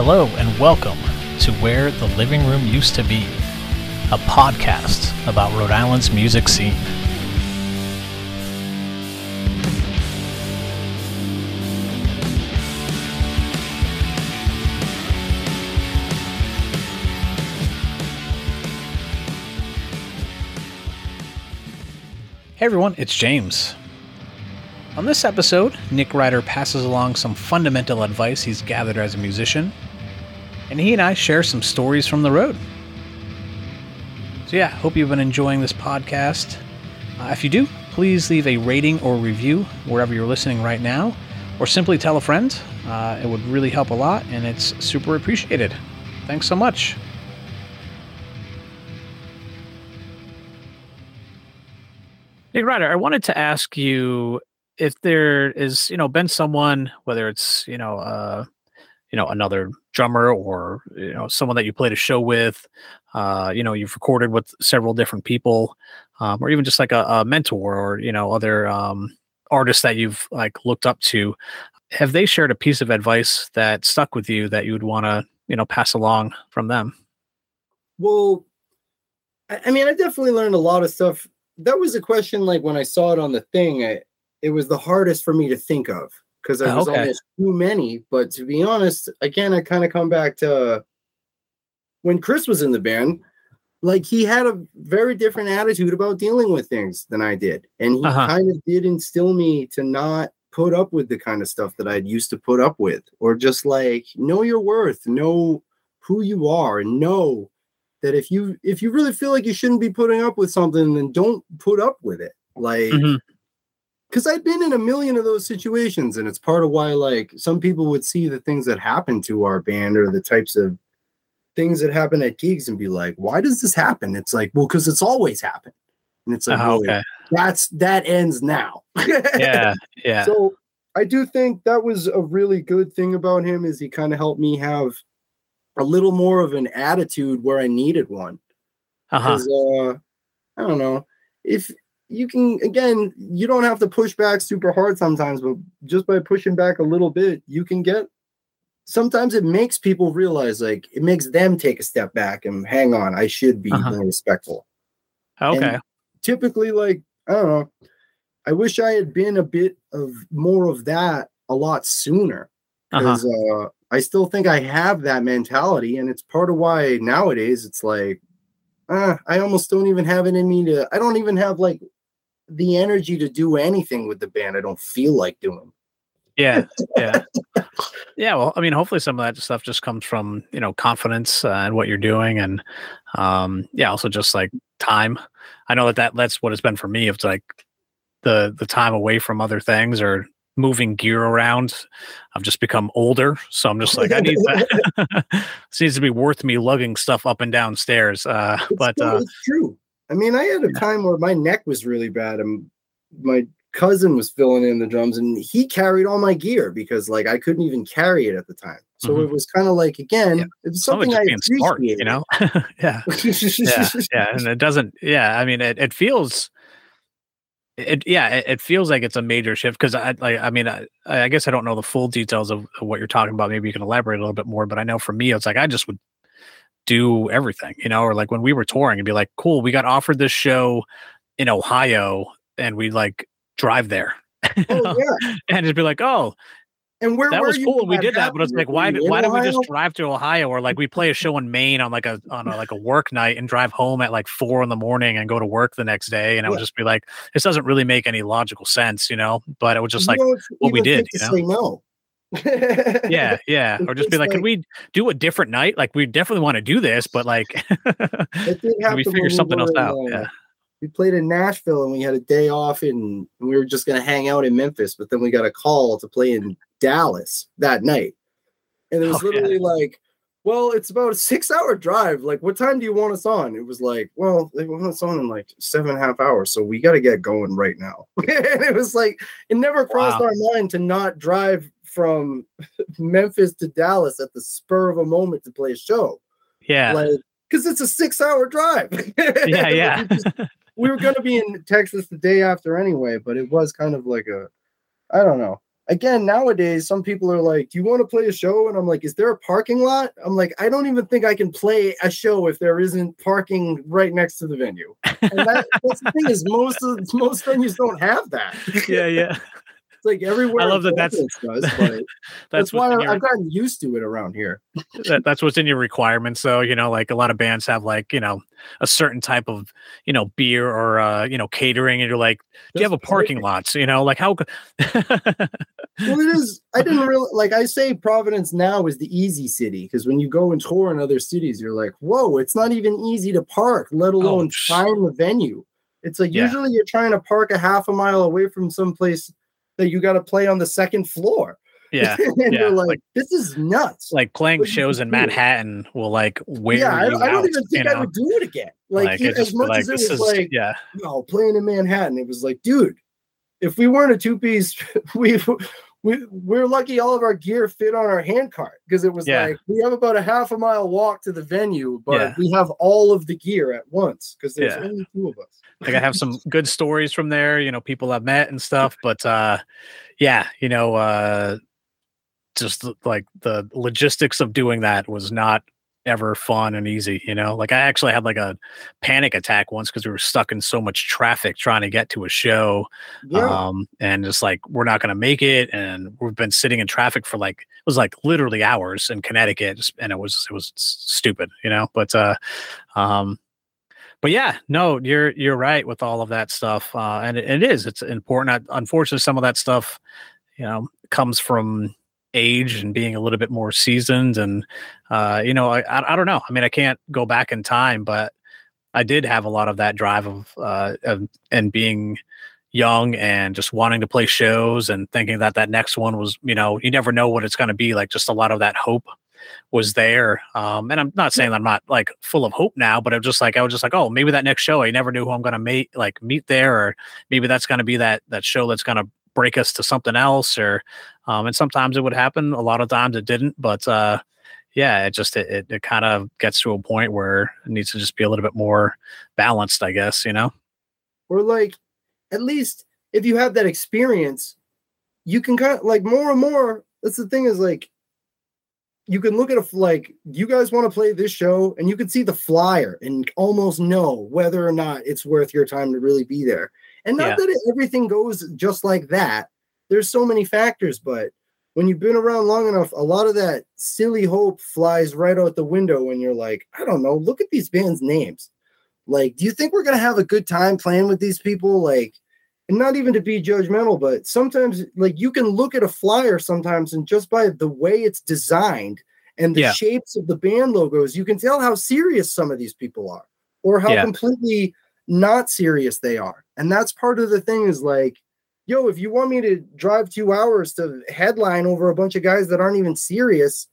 Hello and welcome to Where the Living Room Used to Be, a podcast about Rhode Island's music scene. Hey everyone, it's James. On this episode, Nick Ryder passes along some fundamental advice he's gathered as a musician, and he and I share some stories from the road. So, yeah, hope you've been enjoying this podcast. Uh, if you do, please leave a rating or review wherever you're listening right now, or simply tell a friend. Uh, it would really help a lot, and it's super appreciated. Thanks so much. Nick Ryder, I wanted to ask you if there is, you know, been someone, whether it's, you know, uh, you know, another drummer or you know someone that you played a show with, uh, you know, you've recorded with several different people, um, or even just like a, a mentor or you know other um, artists that you've like looked up to. Have they shared a piece of advice that stuck with you that you would want to you know pass along from them? Well, I mean, I definitely learned a lot of stuff. That was a question like when I saw it on the thing, I, it was the hardest for me to think of because there Oh, was okay. almost too many. But to be honest, again, I kind of come back to when Chris was in the band. Like he had a very different attitude about dealing with things than I did, and he Uh-huh. kind of did instill me to not put up with the kind of stuff that I'd used to put up with, or just like know your worth, know who you are, and know that if you if you really feel like you shouldn't be putting up with something, then don't put up with it. Like Mhm. Because I've been in a million of those situations, and it's part of why like some people would see the things that happen to our band or the types of things that happen at gigs and be like, why does this happen? It's like, well, because it's always happened. And it's like, well, okay. that's that ends now. Yeah. Yeah. So I do think that was a really good thing about him is he kind of helped me have a little more of an attitude where I needed one. Uh-huh. uh, I don't know if you can. Again, you don't have to push back super hard sometimes, but just by pushing back a little bit, you can get. Sometimes it makes people realize, like, it makes them take a step back and hang on. I should be Uh-huh. more respectful. Okay. Typically, like, I don't know. I wish I had been a bit of more of that a lot sooner Uh-huh. because uh, I still think I have that mentality, and it's part of why nowadays it's like uh, I almost don't even have it in me to. I don't even have like the energy to do anything with the band. I don't feel like doing. Yeah, yeah, yeah. Well, I mean, hopefully some of that stuff just comes from you know confidence uh, in what you're doing, and um, yeah, also just like time. I know that, that that's what it's been for me. It's like the the time away from other things or moving gear around. I've just become older, so I'm just like I need that. needs to be worth me lugging stuff up and down stairs. Uh, It's, but uh, true. I mean, I had a time where my neck was really bad, and my cousin was filling in the drums, and he carried all my gear because like I couldn't even carry it at the time. So Mhm. it was kind of like again, Yeah. it was some of it something I being smart, you know? yeah. yeah, yeah, and it doesn't. Yeah, I mean, it, it feels. It yeah, it, it feels like it's a major shift because I like. I mean, I, I guess I don't know the full details of, of what you're talking about. Maybe you can elaborate a little bit more. But I know for me, it's like I just would do everything, you know, or like when we were touring, it'd be like, cool, we got offered this show in Ohio, and we like drive there, Oh yeah, and it'd be like, oh, and where that was cool we did that but it's like why did, why did we just drive to ohio or like we play a show in maine on like a on a, like a work night and drive home at like four in the morning and go to work the next day and it would just be like this doesn't really make any logical sense you know but it was just You like what we did, you say no. Yeah yeah or just be like, like- could we do a different night like we definitely want to do this but like we figure something else in, out uh, yeah We played in Nashville and we had a day off and we were just gonna hang out in Memphis, but then we got a call to play in Dallas that night. And it was Oh, yeah. literally like, well, it's about a six hour drive. Like, what time do you want us on? It was like, well, they want us on in like seven and a half hours. So we got to get going right now. and it was like, it never crossed Wow. our mind to not drive from Memphis to Dallas at the spur of a moment to play a show. yeah Like, because it's a six hour drive. yeah yeah we, just- we were going to be in Texas the day after anyway, but it was kind of like a, I don't know. again, nowadays, some people are like, Do you want to play a show? And I'm like, Is there a parking lot? I'm like, I don't even think I can play a show if there isn't parking right next to the venue. And that, that's the thing is most of most venues don't have that. Yeah, yeah. Like everywhere. I love that that's does, that's, that's, that's why your, I've gotten used to it around here. That, that's what's in your requirements. So you know, like a lot of bands have like you know a certain type of you know beer or uh, you know catering, and you're like, do you have a parking lot? So, you know, like how? well, it is. I didn't really like. I say Providence now is the easy city because when you go and tour in other cities, you're like, whoa, it's not even easy to park, let oh, alone oh, find the venue. It's like yeah. usually you're trying to park a half a mile away from some place that you got to play on the second floor. Yeah, and yeah. like, like, this is nuts. Like playing shows in Manhattan will like wear yeah, I, I, don't out, even think you know? I would do it again. Like, like as much like, as it was is, like, yeah, no, playing in Manhattan, it was like, dude, if we weren't a two piece, we we we're lucky all of our gear fit on our hand cart because it was Yeah. like we have about a half a mile walk to the venue, but Yeah. we have all of the gear at once because there's Yeah. only two of us. like I have some good stories from there, you know, people I've met and stuff. But uh yeah, you know, uh just like the logistics of doing that was not ever fun and easy, you know. Like I actually had like a panic attack once because we were stuck in so much traffic trying to get to a show. Yeah, Um and just like we're not gonna make it and we've been sitting in traffic for like it was like literally hours in Connecticut and it was it was stupid, you know. But uh um but yeah, no, you're you're right with all of that stuff, uh, and it, it is. It's important. Unfortunately, some of that stuff, you know, comes from age and being a little bit more seasoned, and uh, you know, I, I don't know. I mean, I can't go back in time, but I did have a lot of that drive of uh, of, and being young and just wanting to play shows and thinking that that next one was, you know, you never know what it's going to be. Like just a lot of that hope was there. Um, and I'm not saying that I'm not like full of hope now, but I'm just like I was just like, oh, maybe that next show I never knew who I'm gonna meet like meet there, or maybe that's gonna be that that show that's gonna break us to something else, or um, and sometimes it would happen. A lot of times it didn't, but uh, yeah, it just it, it, it kind of gets to a point where it needs to just be a little bit more balanced, I guess. You know? or like at least if you have that experience, you can kind of like more and more. That's the thing is like you can look at a like you guys want to play this show and you can see the flyer and almost know whether or not it's worth your time to really be there. And not Yeah. that it, everything goes just like that. There's so many factors, but when you've been around long enough, a lot of that silly hope flies right out the window when you're like, I don't know, look at these bands' names. Like, do you think we're gonna have a good time playing with these people? Like, and not even to be judgmental, but sometimes like you can look at a flyer sometimes and just by the way it's designed and the Yeah. shapes of the band logos, you can tell how serious some of these people are or how Yeah. completely not serious they are. And that's part of the thing is like, yo, if you want me to drive two hours to headline over a bunch of guys that aren't even serious,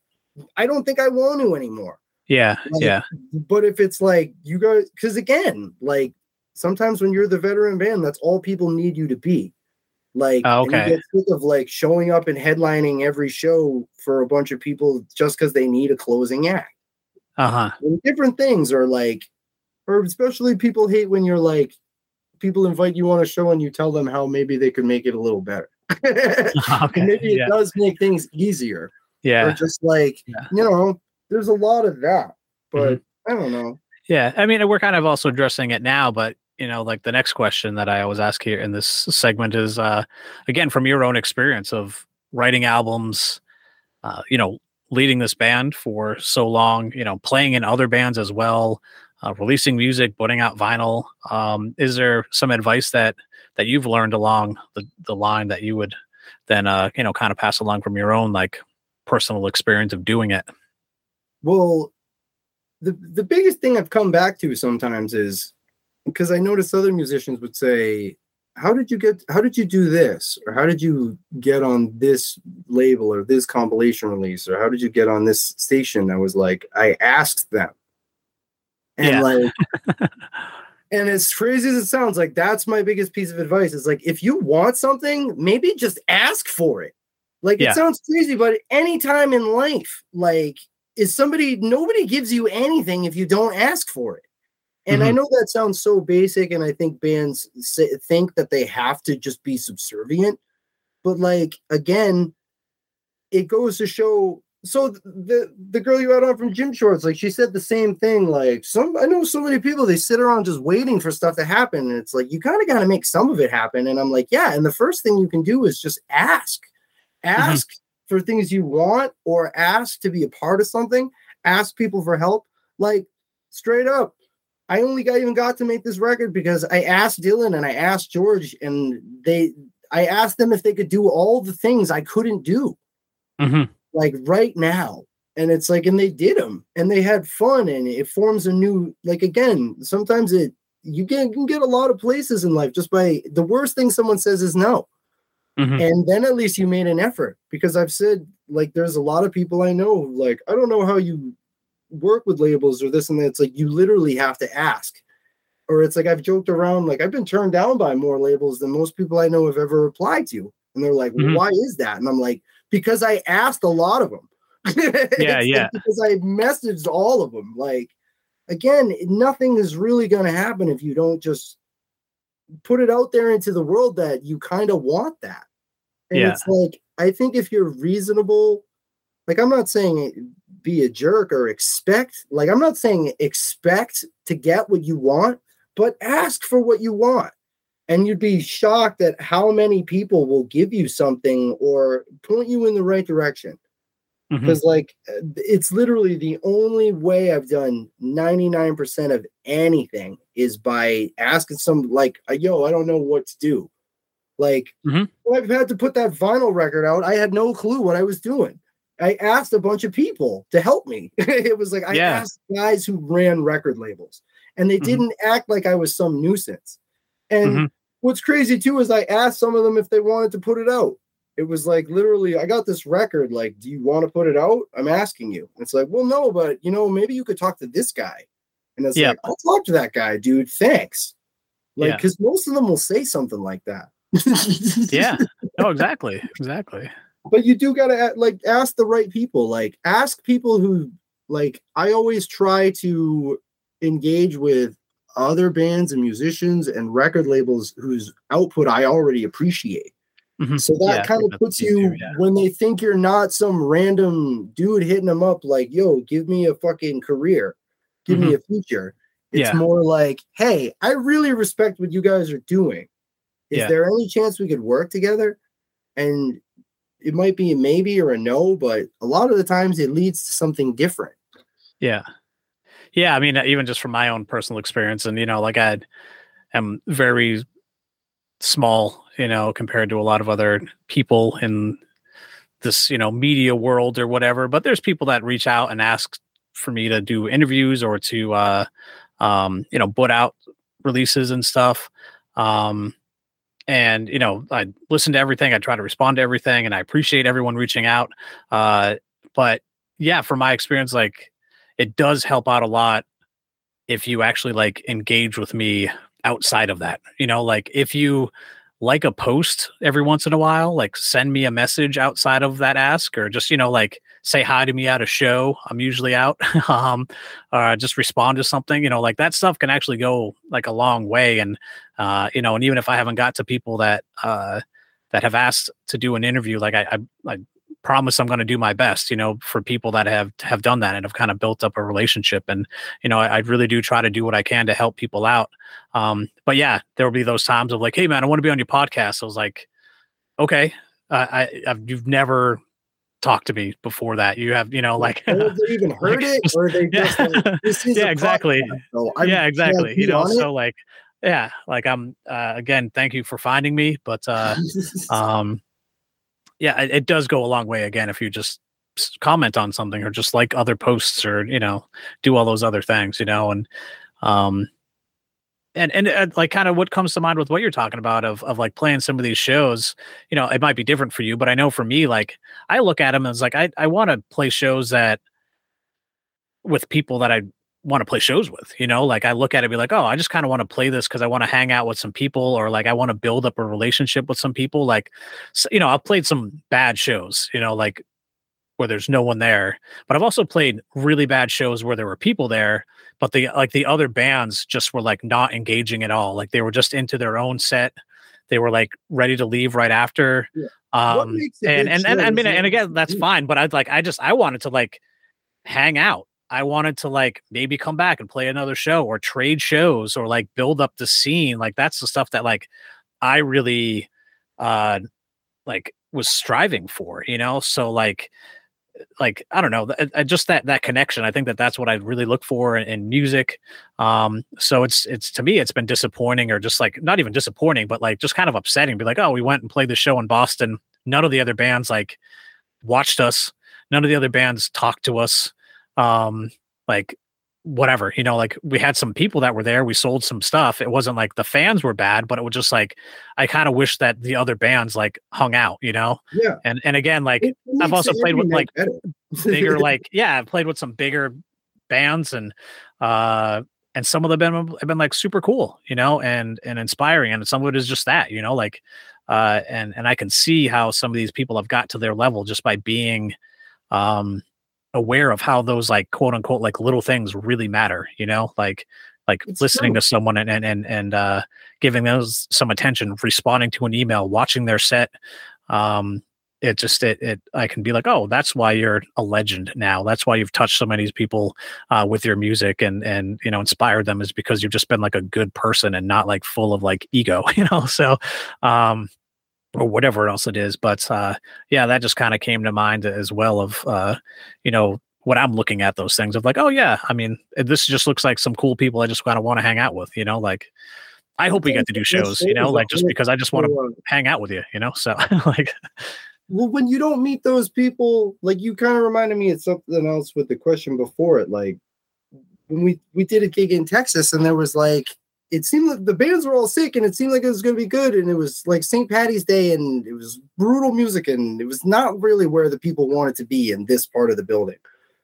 I don't think I want to anymore. Yeah, Like, yeah, but if it's like you guys because again like sometimes when you're the veteran band that's all people need you to be. Like Oh, and you okay. get sick of like showing up and headlining every show for a bunch of people just because they need a closing act. Uh huh, different things are like or especially people hate when you're like people invite you on a show and you tell them how maybe they could make it a little better okay, maybe it yeah, does make things easier or yeah. just like Yeah. you know there's a lot of that but Mm-hmm. i don't know Yeah, I mean, we're kind of also addressing it now, but you know, like the next question that I always ask here in this segment is, uh, again, from your own experience of writing albums, uh, you know, leading this band for so long, you know, playing in other bands as well, uh, releasing music, putting out vinyl. Um, is there some advice that that you've learned along the the line that you would then, uh, you know, kind of pass along from your own like personal experience of doing it? Well, the the biggest thing I've come back to sometimes is because I notice other musicians would say, "How did you get? How did you do this? Or how did you get on this label or this compilation release? Or how did you get on this station?" I was like, I asked them, and Yeah. like. And as crazy as it sounds, like that's my biggest piece of advice is like if you want something, maybe just ask for it. Like Yeah. it sounds crazy, but anytime in life, like is somebody nobody gives you anything if you don't ask for it. And I Mhm. know that sounds so basic, and I think bands say, think that they have to just be subservient. but like again, it goes to show so the the girl you had on from Gym Shorts, like she said the same thing. Like some, I know so many people they sit around just waiting for stuff to happen, and it's like you kind of got to make some of it happen. And I'm like, yeah. And the first thing you can do is just ask, mm-hmm. ask mm-hmm. for things you want, or ask to be a part of something. Ask people for help. Like straight up, I only got even got to make this record because I asked Dylan and I asked George, and they, I asked them if they could do all the things I couldn't do. Mm-hmm like right now. And it's like and they did them and they had fun and it forms a new like again sometimes it you can, can get a lot of places in life just by the worst thing someone says is no. Mm-hmm. and then at least you made an effort because i've said like there's a lot of people i know like i don't know how you work with labels or this and that. It's like you literally have to ask. Or it's like i've joked around like i've been turned down by more labels than most people i know have ever applied to. And they're like mm-hmm. why is that? And i'm like because I asked a lot of them. yeah, yeah. Because I messaged all of them. Like, again, nothing is really going to happen if you don't just put it out there into the world that you kind of want that. And yeah. it's like, I think if you're reasonable, like, I'm not saying be a jerk or expect, like, I'm not saying expect to get what you want, but ask for what you want and you'd be shocked at how many people will give you something or point you in the right direction because mm-hmm. like it's literally the only way i've done 99% of anything is by asking some like yo i don't know what to do like mm-hmm. i've had to put that vinyl record out i had no clue what i was doing i asked a bunch of people to help me it was like i yeah. asked guys who ran record labels and they mm-hmm. didn't act like i was some nuisance and mm-hmm. what's crazy too is I asked some of them if they wanted to put it out. It was like literally, I got this record. Like, do you want to put it out? I'm asking you. It's like, well, no, but you know, maybe you could talk to this guy. And it's yeah. like, I'll talk to that guy, dude. Thanks. Like, because yeah. most of them will say something like that. yeah. No, exactly. Exactly. But you do gotta like ask the right people. Like, ask people who like. I always try to engage with other bands and musicians and record labels whose output I already appreciate. Mm-hmm. So that yeah, kind of puts you yeah. when they think you're not some random dude hitting them up like, yo, give me a fucking career, give mm-hmm. me a future. It's yeah. more like, hey, I really respect what you guys are doing. Is there any chance we could work together? And it might be a maybe or a no, but a lot of the times it leads to something different. Yeah. Yeah, I mean, even just from my own personal experience, and you know, like I am very small, you know, compared to a lot of other people in this, you know, media world or whatever. But there's people that reach out and ask for me to do interviews or to, uh, um, you know, put out releases and stuff. Um, and you know, I listen to everything. I try to respond to everything, and I appreciate everyone reaching out. Uh, but yeah, from my experience, like it does help out a lot if you actually like engage with me outside of that. You know, like if you like a post every once in a while, like send me a message outside of that ask or just, you know, like say hi to me at a show. I'm usually out. um, or just respond to something, you know, like that stuff can actually go like a long way. And, uh, you know, and even if I haven't got to people that, uh, that have asked to do an interview, like I, I, I promise I'm going to do my best, you know, for people that have have done that and have kind of built up a relationship. And you know, I, I really do try to do what I can to help people out. Um, but yeah, there will be those times of like, hey man, I want to be on your podcast. I was like, okay, uh, I I've, you've never talked to me before that. You have, you know, like they even heard like, it, or they just like, yeah, exactly, so yeah, exactly. You know, so like yeah like i'm uh, again thank you for finding me but uh um yeah, it, it does go a long way again if you just comment on something or just like other posts or you know do all those other things you know and um and and uh, like kind of what comes to mind with what you're talking about of of like playing some of these shows you know it might be different for you but i know for me like i look at them as like i i want to play shows that with people that i want to play shows with you know like i look at it be like oh i just kind of want to play this because i want to hang out with some people or like i want to build up a relationship with some people like so, you know i've played some bad shows you know like where there's no one there but i've also played really bad shows where there were people there but the like the other bands just were like not engaging at all like they were just into their own set they were like ready to leave right after yeah. Um, and and, and I mean, and again, that's fine. But I'd like, I just, I wanted to like hang out. I wanted to like maybe come back and play another show or trade shows or like build up the scene. Like that's the stuff that like I really uh like was striving for, you know? So like like I don't know, just that that connection. I think that that's what I really look for in, in, music. Um, so it's it's to me, it's been disappointing, or just like not even disappointing, but like just kind of upsetting. Be like, oh, we went and played the show in Boston. None of the other bands like watched us. None of the other bands talked to us. Um, like whatever, you know, like we had some people that were there, we sold some stuff. It wasn't like the fans were bad, but it was just like I kind of wish that the other bands like hung out, you know? Yeah. And and again, like I've also played with like bigger, like yeah, I've played with some bigger bands and uh and some of them have been, have been like super cool, you know, and and inspiring. And some of it is just that, you know, like uh and and I can see how some of these people have got to their level just by being um aware of how those like quote unquote like little things really matter you know? Like like it's listening true. to someone and and and, and uh giving those some attention responding to an email watching their set um it just it, it i can be like oh that's why you're a legend now. That's why you've touched so many people uh, with your music and and you know inspired them is because you've just been like a good person and not like full of like ego you know? So um or whatever else it is. But uh, yeah, that just kind of came to mind as well of uh, you know what I'm looking at those things of like, oh yeah, I mean, this just looks like some cool people I just kind of want to hang out with, you know, like. I hope we get to do shows, you know, like just because I just want to hang out with you, you know. So like well when you don't meet those people like you kind of reminded me of something else with the question before it like when we we did a gig in texas and there was like it seemed like the bands were all sick and it seemed like it was going to be good and it was like st patty's day and it was brutal music and it was not really where the people wanted to be in this part of the building.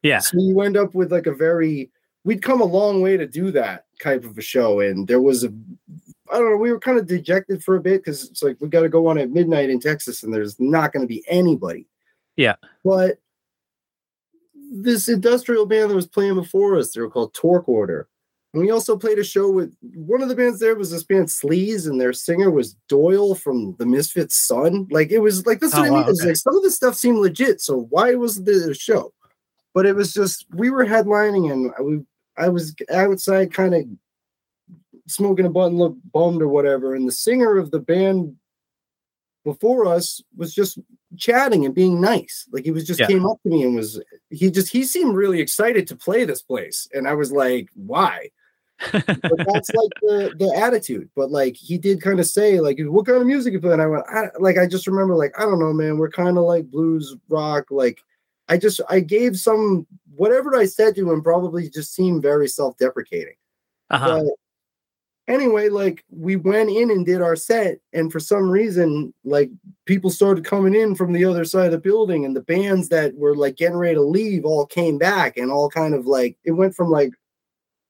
Yeah. So you end up with like a very we'd come a long way to do that type of a show and there was a i don't know we were kind of dejected for a bit because it's like we got to go on at midnight in texas and there's not going to be anybody. Yeah. But this industrial band that was playing before us they were called torque order and we also played a show with one of the bands there was this band Sleaze, and their singer was Doyle from the Misfits' son. Like it was like this. Oh, what I mean. Okay. Like some of the stuff seemed legit. So why was the show? But it was just we were headlining, and we I was outside, kind of smoking a button, look bummed or whatever. And the singer of the band before us was just chatting and being nice. Like he was just yeah. came up to me and was he just he seemed really excited to play this place, and I was like, why? But that's like the the attitude. But like he did kind of say like, what kind of music you play? And I went, I, like I just remember like I don't know, man. We're kind of like blues rock. Like I just I gave some whatever I said to him probably just seemed very self deprecating. Uh-huh. anyway, like we went in and did our set, and for some reason, like people started coming in from the other side of the building, and the bands that were like getting ready to leave all came back, and all kind of like it went from like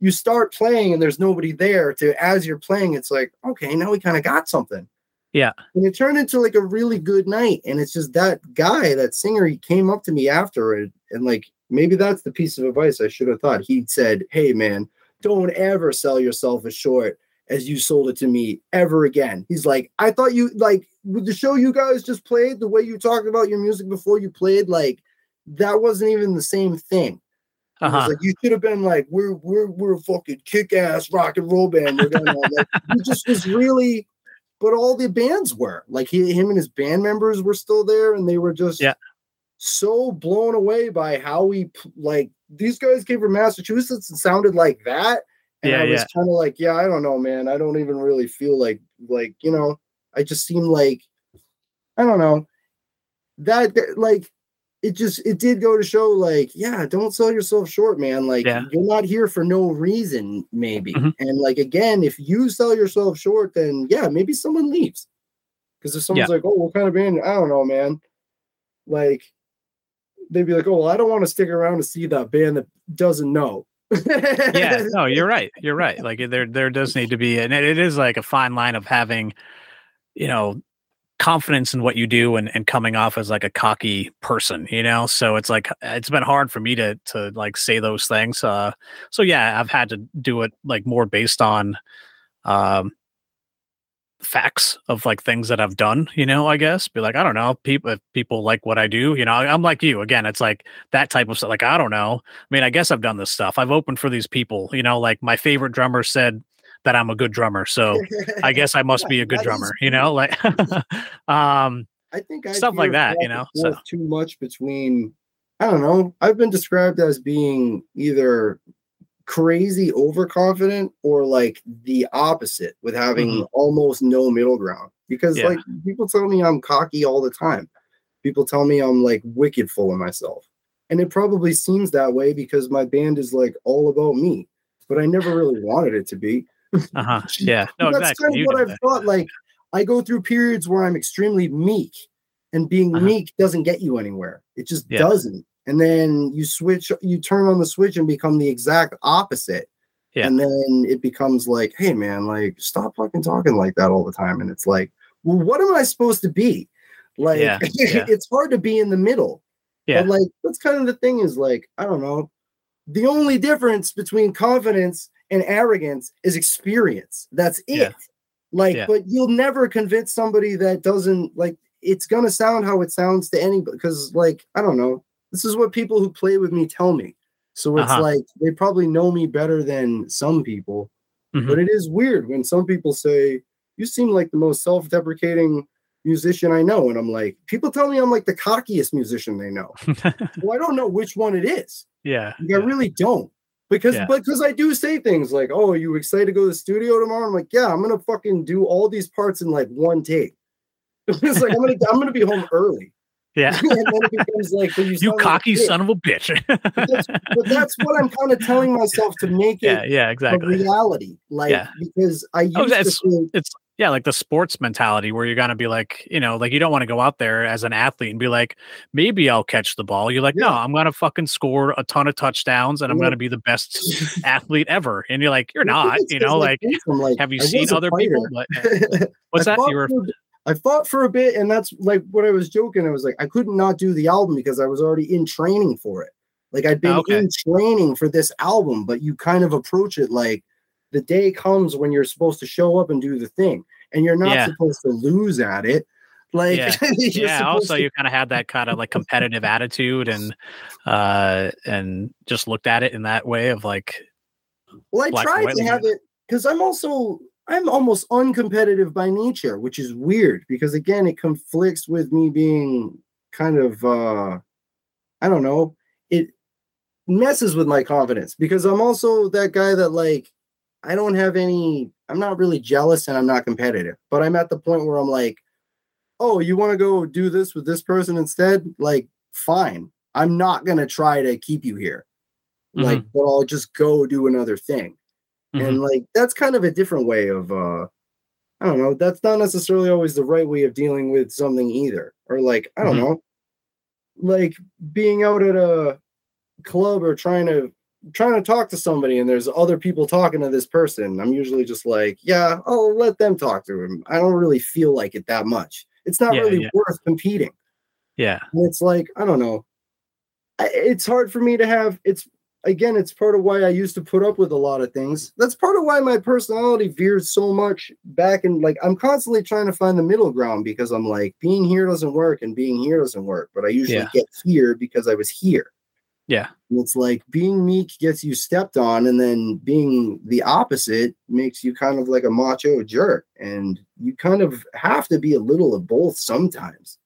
you start playing and there's nobody there to as you're playing, it's like, okay, now we kind of got something. Yeah. And it turned into like a really good night. And it's just that guy, that singer, he came up to me after it. And like, maybe that's the piece of advice I should have thought. He said, Hey, man, don't ever sell yourself as short as you sold it to me ever again. He's like, I thought you like with the show you guys just played, the way you talked about your music before you played, like that wasn't even the same thing. Uh-huh. Like you should have been like, we're we're we're a fucking kick ass rock and roll band. We're gonna like, he just was really, but all the bands were like he, him and his band members were still there, and they were just yeah so blown away by how we like these guys came from Massachusetts and sounded like that. And yeah, I was yeah. kind of like, yeah, I don't know, man. I don't even really feel like like you know, I just seem like I don't know that like it just it did go to show like yeah don't sell yourself short man. Like yeah. you're not here for no reason maybe. Mm-hmm. and like again if you sell yourself short then yeah maybe someone leaves. Because if someone's yeah. like oh what kind of band? I don't know man. Like they'd be like oh well i don't want to stick around to see that band that doesn't know. Yeah. No you're right. You're right. Like there there does need to be and it is like a fine line of having you know confidence in what you do and, and coming off as like a cocky person you know so it's like it's been hard for me to to like say those things uh so yeah i've had to do it like more based on um facts of like things that I've done, you know, I guess. Be like, I don't know, people if people like what I do, you know, I'm like you. Again, it's like that type of stuff. Like, I don't know. I mean, I guess I've done this stuff. I've opened for these people, you know, like my favorite drummer said that I'm a good drummer. So I guess I must be a good drummer, you know, like um I think I stuff like that, you know. So too much between I don't know. I've been described as being either crazy overconfident or like the opposite with having mm-hmm. almost no middle ground because yeah. like people tell me I'm cocky all the time. People tell me I'm like wicked full of myself. And it probably seems that way because my band is like all about me, but I never really wanted it to be. Uh-huh. Yeah. No, that's exactly. kind of you what I've that. thought. Like I go through periods where I'm extremely meek, and being uh-huh. meek doesn't get you anywhere. It just yeah. doesn't and then you switch you turn on the switch and become the exact opposite yeah. and then it becomes like hey man like stop fucking talking like that all the time and it's like well what am i supposed to be like yeah. Yeah. it's hard to be in the middle yeah but like that's kind of the thing is like i don't know the only difference between confidence and arrogance is experience that's it yeah. like but you'll never convince somebody that doesn't like it's gonna sound how it sounds to anybody because like i don't know this is what people who play with me tell me. So it's uh-huh. like they probably know me better than some people. Mm-hmm. But it is weird when some people say, You seem like the most self deprecating musician I know. And I'm like, People tell me I'm like the cockiest musician they know. well, I don't know which one it is. Yeah. Like, yeah. I really don't. Because yeah. because I do say things like, Oh, are you excited to go to the studio tomorrow? I'm like, Yeah, I'm gonna fucking do all these parts in like one take. it's like I'm gonna I'm gonna be home early. Yeah. and then it becomes like, you, you cocky like son of a bitch. but, that's, but, that's, what I'm kind of telling myself to make it yeah, yeah, exactly. reality. Like, yeah. because I oh, used oh, it's, think, it's, yeah, like the sports mentality where you're to be like, you know, like you don't want to go out there as an athlete and be like, maybe I'll catch the ball. You're like, yeah. no, I'm to fucking score a ton of touchdowns and I'm yeah. to be the best athlete ever. And you're like, you're not, you know, like, like, have you I seen other people? But, what's that? You were. I fought for a bit, and that's like what I was joking. I was like, I couldn't not do the album because I was already in training for it. Like I'd oh, been okay. in training for this album, but you kind of approach it like the day comes when you're supposed to show up and do the thing, and you're not yeah. supposed to lose at it. Like yeah, yeah also to- you kind of had that kind of like competitive attitude and uh and just looked at it in that way of like well i tried to have it because i'm also I'm almost uncompetitive by nature, which is weird because again, it conflicts with me being kind of uh I don't know, it messes with my confidence because I'm also that guy that like I don't have any I'm not really jealous and I'm not competitive, but I'm at the point where I'm like, "Oh, you want to go do this with this person instead?" Like, fine. I'm not going to try to keep you here. Mm-hmm. Like, but I'll just go do another thing. Mm-hmm. And like that's kind of a different way of uh I don't know, that's not necessarily always the right way of dealing with something either. Or like, I don't mm-hmm. know, like being out at a club or trying to trying to talk to somebody and there's other people talking to this person. I'm usually just like, yeah, I'll let them talk to him. I don't really feel like it that much. It's not yeah, really yeah. worth competing. Yeah. And it's like, I don't know. It's hard for me to have it's again, it's part of why I used to put up with a lot of things. That's part of why my personality veers so much back and like I'm constantly trying to find the middle ground because I'm like being here doesn't work and being here doesn't work, but I usually yeah. get here because I was here. Yeah. And it's like being meek gets you stepped on, and then being the opposite makes you kind of like a macho jerk. And you kind of have to be a little of both sometimes,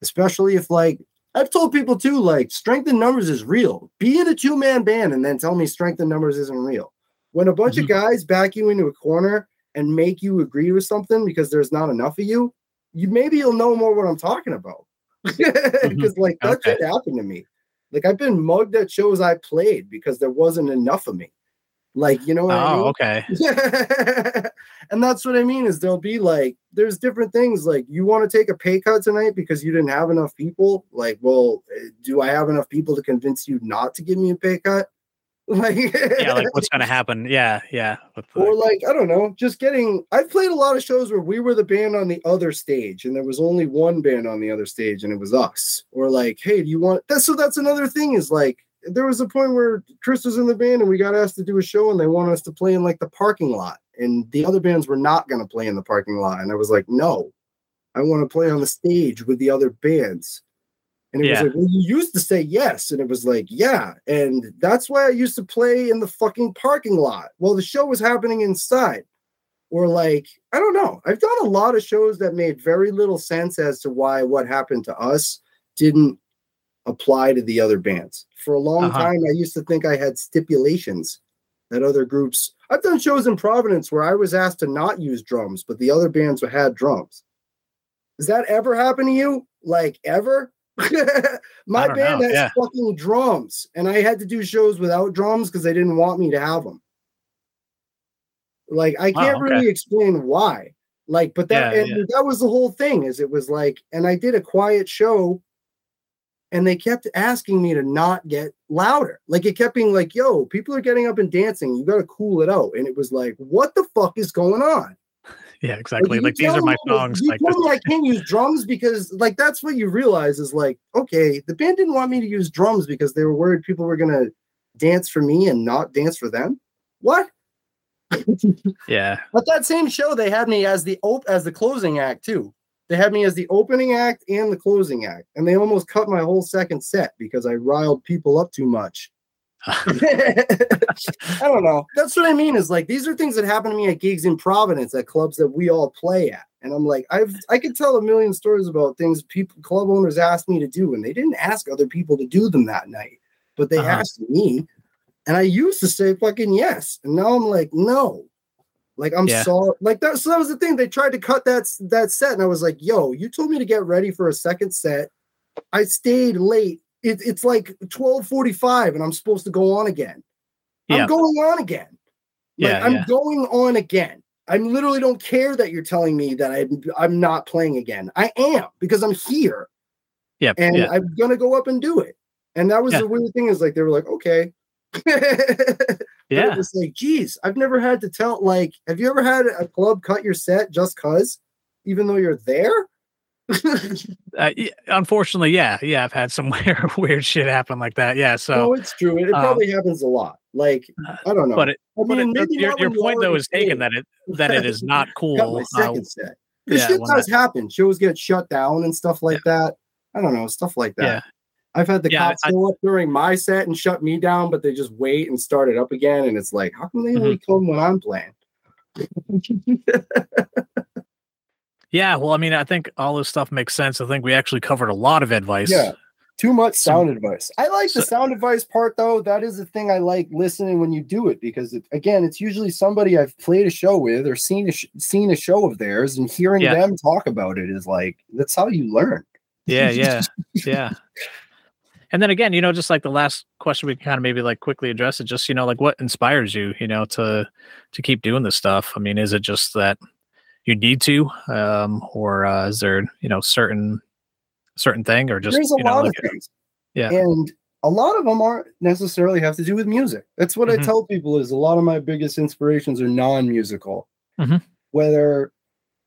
especially if like I've told people too, like strength in numbers is real. Be in a two man band and then tell me strength in numbers isn't real. When a bunch mm-hmm. of guys back you into a corner and make you agree with something because there's not enough of you, you maybe you'll know more what I'm talking about. Because mm-hmm. like that okay. should happen to me. Like I've been mugged at shows I played because there wasn't enough of me. Like, you know what oh, I mean? okay. and that's what I mean is there'll be like there's different things like you want to take a pay cut tonight because you didn't have enough people. Like, well, eh, do I have enough people to convince you not to give me a pay cut? Like Yeah, like what's gonna happen? Yeah, yeah. Or like, I don't know, just getting I've played a lot of shows where we were the band on the other stage and there was only one band on the other stage and it was us. Or like, hey, do you want that's so that's another thing is like there was a point where Chris was in the band and we got asked to do a show and they wanted us to play in like the parking lot and the other bands were not to play in the parking lot. And I was like, no, I want to play on the stage with the other bands. And it Yeah. was like, well, you used to say yes. And it was like, yeah. And that's why I used to play in the fucking parking lot while the show was happening inside. Or like, I don't know. I've done a lot of shows that made very little sense as to why what happened to us didn't apply to the other bands. For a long Uh-huh. time, I used to think I had stipulations that other groups. I've done shows in Providence where I was asked to not use drums, but the other bands had drums. Does that ever happen to you? Like ever? My band know, has yeah. fucking drums, and I had to do shows without drums because they didn't want me to have them. Like I can't okay. really explain why. Like, but that Yeah, and yeah. that was the whole thing. Is it was like, and I did a quiet show, and they kept asking me to not get louder. Like it kept being like, "Yo, people are getting up and dancing. You got to cool it out." And it was like, "What the fuck is going on?" Yeah, exactly. you Like these are my songs. You Like told me I can't use drums because, like, that's what you realize is like, okay, the band didn't want me to use drums because they were worried people were gonna dance for me and not dance for them. What? yeah. But that same show, they had me as the op- as the closing act too. They had me as the opening act and the closing act, and they almost cut my whole second set because I riled people up too much. I don't know. That's what I mean. Is like these are things that happen to me at gigs in Providence at clubs that we all play at, and I'm like, I've I could tell a million stories about things people club owners asked me to do, and they didn't ask other people to do them that night, but they Uh-huh. asked me, and I used to say fucking yes, and now I'm like no. Like I'm Yeah. sorry. Like that. So that was the thing. They tried to cut that that set, and I was like, "Yo, you told me to get ready for a second set. I stayed late. It, it's like twelve forty five, and I'm supposed to go on again. Yeah. I'm going on again. Like, Yeah, I'm yeah. going on again. I literally don't care that you're telling me that I'm I'm not playing again. I am because I'm here Yeah. and yeah. I'm gonna go up and do it. And that was the weird thing is like they were like, okay. Yeah. It was like, geez, I've never had to tell. Like, have you ever had a club cut your set just cause, even though you're there? Uh, unfortunately, yeah. Yeah. I've had some weird, weird shit happen like that. Yeah. So, no, it's true. It, um, probably happens a lot. Like, I don't know. but it, I but it, your, your point though is taken that it, that it is not cool. my uh, second set. Because yeah, shit does happen. Shows get shut down and stuff like that. I don't know, stuff like that. Yeah. I've had the Yeah, cops I- show up during my set and shut me down, but they just wait and start it up again. And it's like, how come they Mm-hmm. only come when I'm playing? Yeah, well, I mean, I think all this stuff makes sense. I think we actually covered a lot of advice. Yeah. Too much So- sound advice. I like the sound advice part though. That is the thing I like listening when you do it because it, again, it's usually somebody I've played a show with or seen a sh- seen a show of theirs, and hearing Yeah. them talk about it is like that's how you learn. yeah, yeah, yeah. And then again, you know, just like the last question, we can kind of maybe like quickly address it. Just you know, like what inspires you, you know, to to keep doing this stuff. I mean, is it just that you need to, um, or uh, is there you know certain certain thing, or just There's a you know, lot like, of things. Yeah. And a lot of them aren't necessarily have to do with music. That's what Mhm. I tell people is a lot of my biggest inspirations are non-musical. Mhm. Whether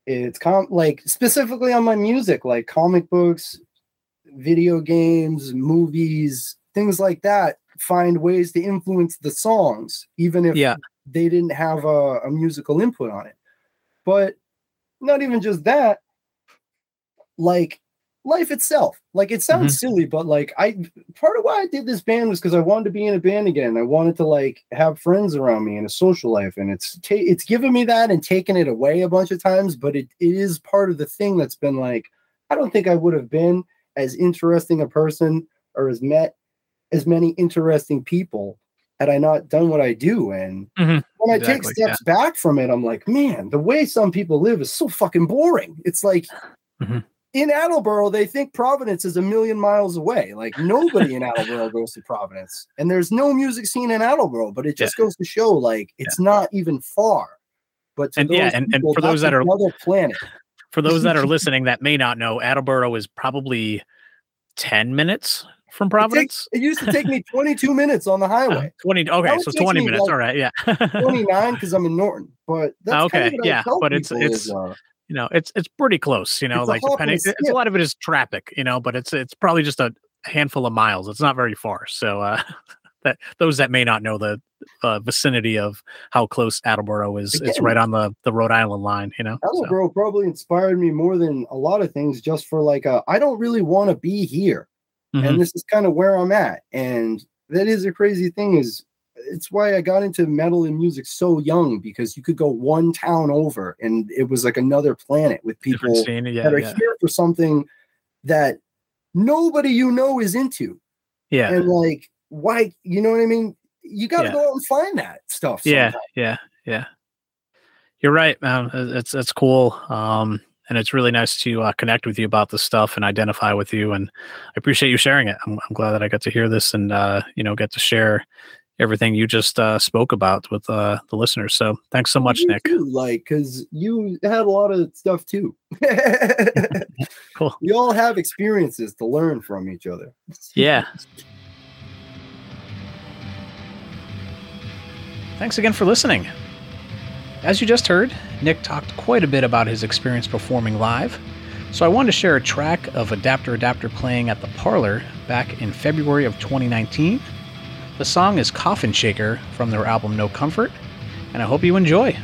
it's com like specifically on my music, like comic books, video games, movies, things like that, find ways to influence the songs, even if Yeah. they didn't have a, a musical input on it. But not even just that, like life itself. Like it sounds mm-hmm. silly, but like I part of why I did this band was because I wanted to be in a band again. I wanted to like have friends around me in a social life, and it's ta- it's given me that and taken it away a bunch of times. But it, it is part of the thing that's been like I don't think I would have been as interesting a person or as met as many interesting people had I not done what I do. And Mhm. when I take Exactly, steps back from it, I'm like, man, the way some people live is so fucking boring. It's like Mhm. in Attleboro, they think Providence is a million miles away. Like nobody in Attleboro goes to Providence, and there's no music scene in Attleboro. But it just goes to show, like, it's not even far. But to And yeah, and- and for those that are- another planet. for those that are listening that may not know, Attleboro is probably ten minutes from It, Providence. takes, it used to take me 22 minutes on the highway. Twenty. Okay, so twenty minutes. like, All right. Yeah. 29 because I'm in Norton. But that's Okay, kind of what I yeah, but it's- it's- is, uh, you know, it's it's pretty close. You know, It's like a depending. It's, a lot of it is traffic. You know, but it's it's probably just a handful of miles. It's not very far. So, uh, that those that may not know the uh, vicinity of how close Attleboro is, Again, it's right on the the Rhode Island line. You know, Attleboro so. probably inspired me more than a lot of things, just for like I don't really want to be here, mm-hmm. and this is kind of where I'm at, and that is a crazy thing. Is it's why I got into metal and music so young because you could go one town over and it was like another planet with people yeah, that are yeah. here for something that nobody you know is into. Yeah. And like, why, you know what I mean? You got to yeah. go out and find that stuff. Sometime. Yeah. Yeah. Yeah. You're right, man. It's, it's cool. Um, and it's really nice to uh, connect with you about this stuff and identify with you. And I appreciate you sharing it. I'm, I'm glad that I got to hear this and, uh, you know, get to share everything you just uh, spoke about with uh, the listeners. So thanks so much, you Nick. Too, like, because you had a lot of stuff too. cool. We all have experiences to learn from each other. Yeah. Thanks again for listening. As you just heard, Nick talked quite a bit about his experience performing live. So I wanted to share a track of Adapter Adapter playing at the Parlour back in February of 2019 the song is Coffin Shaker from their album No Comfort, and I hope you enjoy.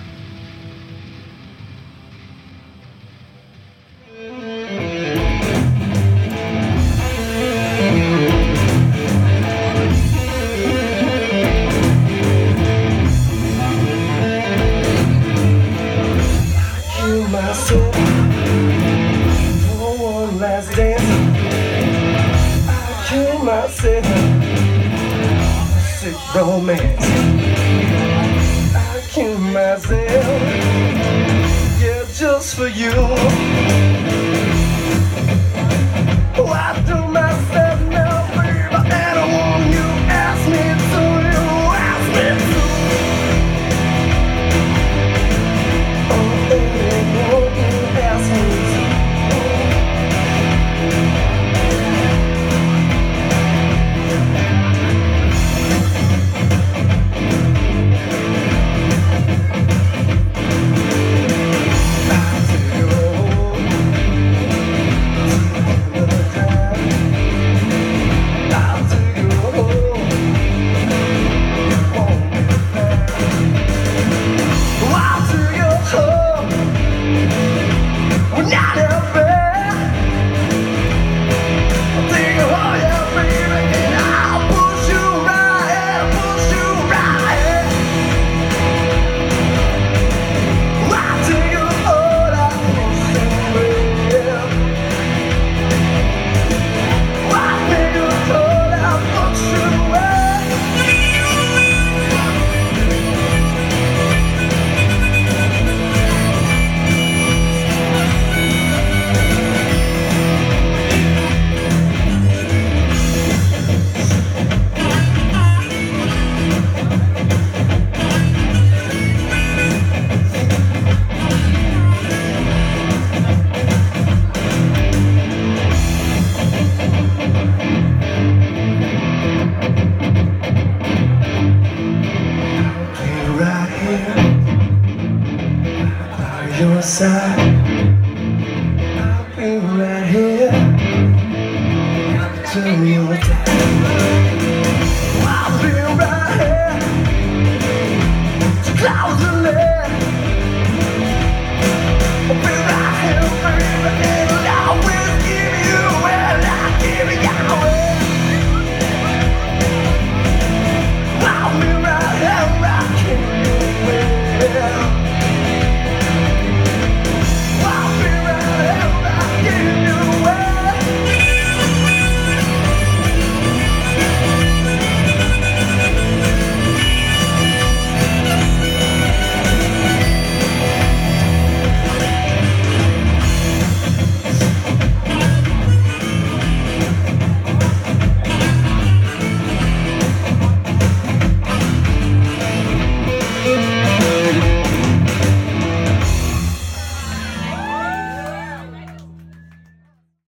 Romance. I kill myself, yeah, just for you. your side. I'll be right here to your